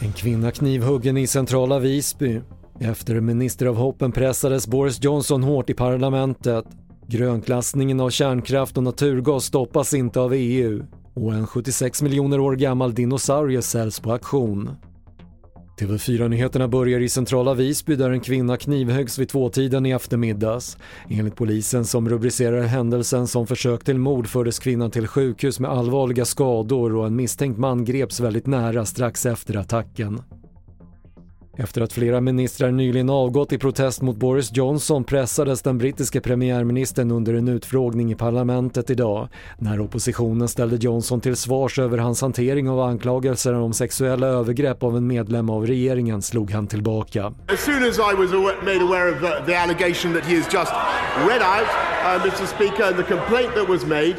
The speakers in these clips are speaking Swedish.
En kvinna knivhuggen i centrala Visby. Efter ministeravhoppen pressades Boris Johnson hårt i parlamentet. Grönklassningen av kärnkraft och naturgas stoppas inte av EU och en 76 miljoner år gammal dinosaurie säljs på auktion. TV4-nyheterna börjar i centrala Visby där en kvinna knivhöggs vid tvåtiden i eftermiddags. Enligt polisen som rubricerar händelsen som försök till mord fördes kvinnan till sjukhus med allvarliga skador och en misstänkt man greps väldigt nära strax efter attacken. Efter att flera ministrar nyligen avgått i protest mot Boris Johnson pressades den brittiske premiärministern under en utfrågning i parlamentet idag. När oppositionen ställde Johnson till svars över hans hantering av anklagelser om sexuella övergrepp av en medlem av regeringen slog han tillbaka. As soon as I was made aware of the, the allegation that he has just read out, uh, Mr Speaker, and the complaint that was made,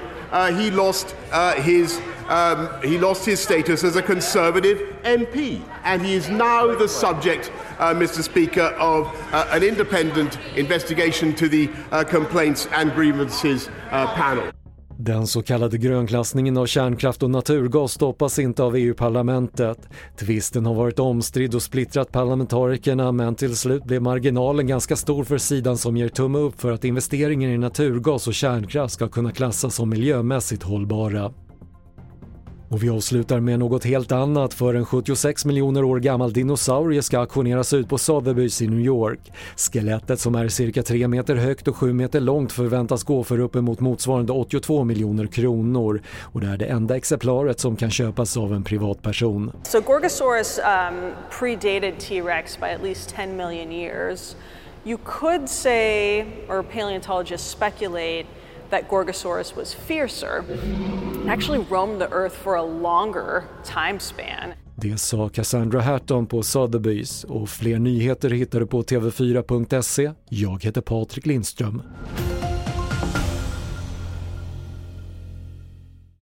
he lost uh, his um, he lost his status as a Conservative MP, and he is now the subject, uh, Mr. Speaker, of uh, an independent investigation to the uh, Complaints and Grievances uh, panel. Den så kallade grönklassningen av kärnkraft och naturgas stoppas inte av EU-parlamentet. Tvisten har varit omstridd och splittrat parlamentarikerna men till slut blev marginalen ganska stor för sidan som ger tumme upp för att investeringar i naturgas och kärnkraft ska kunna klassas som miljömässigt hållbara. Och vi avslutar med något helt annat för en 76 miljoner år gammal dinosaurie ska auktioneras ut på Sotheby's i New York. Skelettet som är cirka 3 meter högt och 7 meter långt förväntas gå för uppemot motsvarande 82 miljoner kronor och det är det enda exemplaret som kan köpas av en privatperson. So Gorgosaurus um, predated T-Rex by at least 10 million years. You could say, or paleontologists speculate, that Gorgosaurus was fiercer, actually roamed the earth for a longer time span. Det sa Cassandra Hatton på Sotheby's och fler nyheter hittar du på tv4.se. Jag heter Patrik Lindström.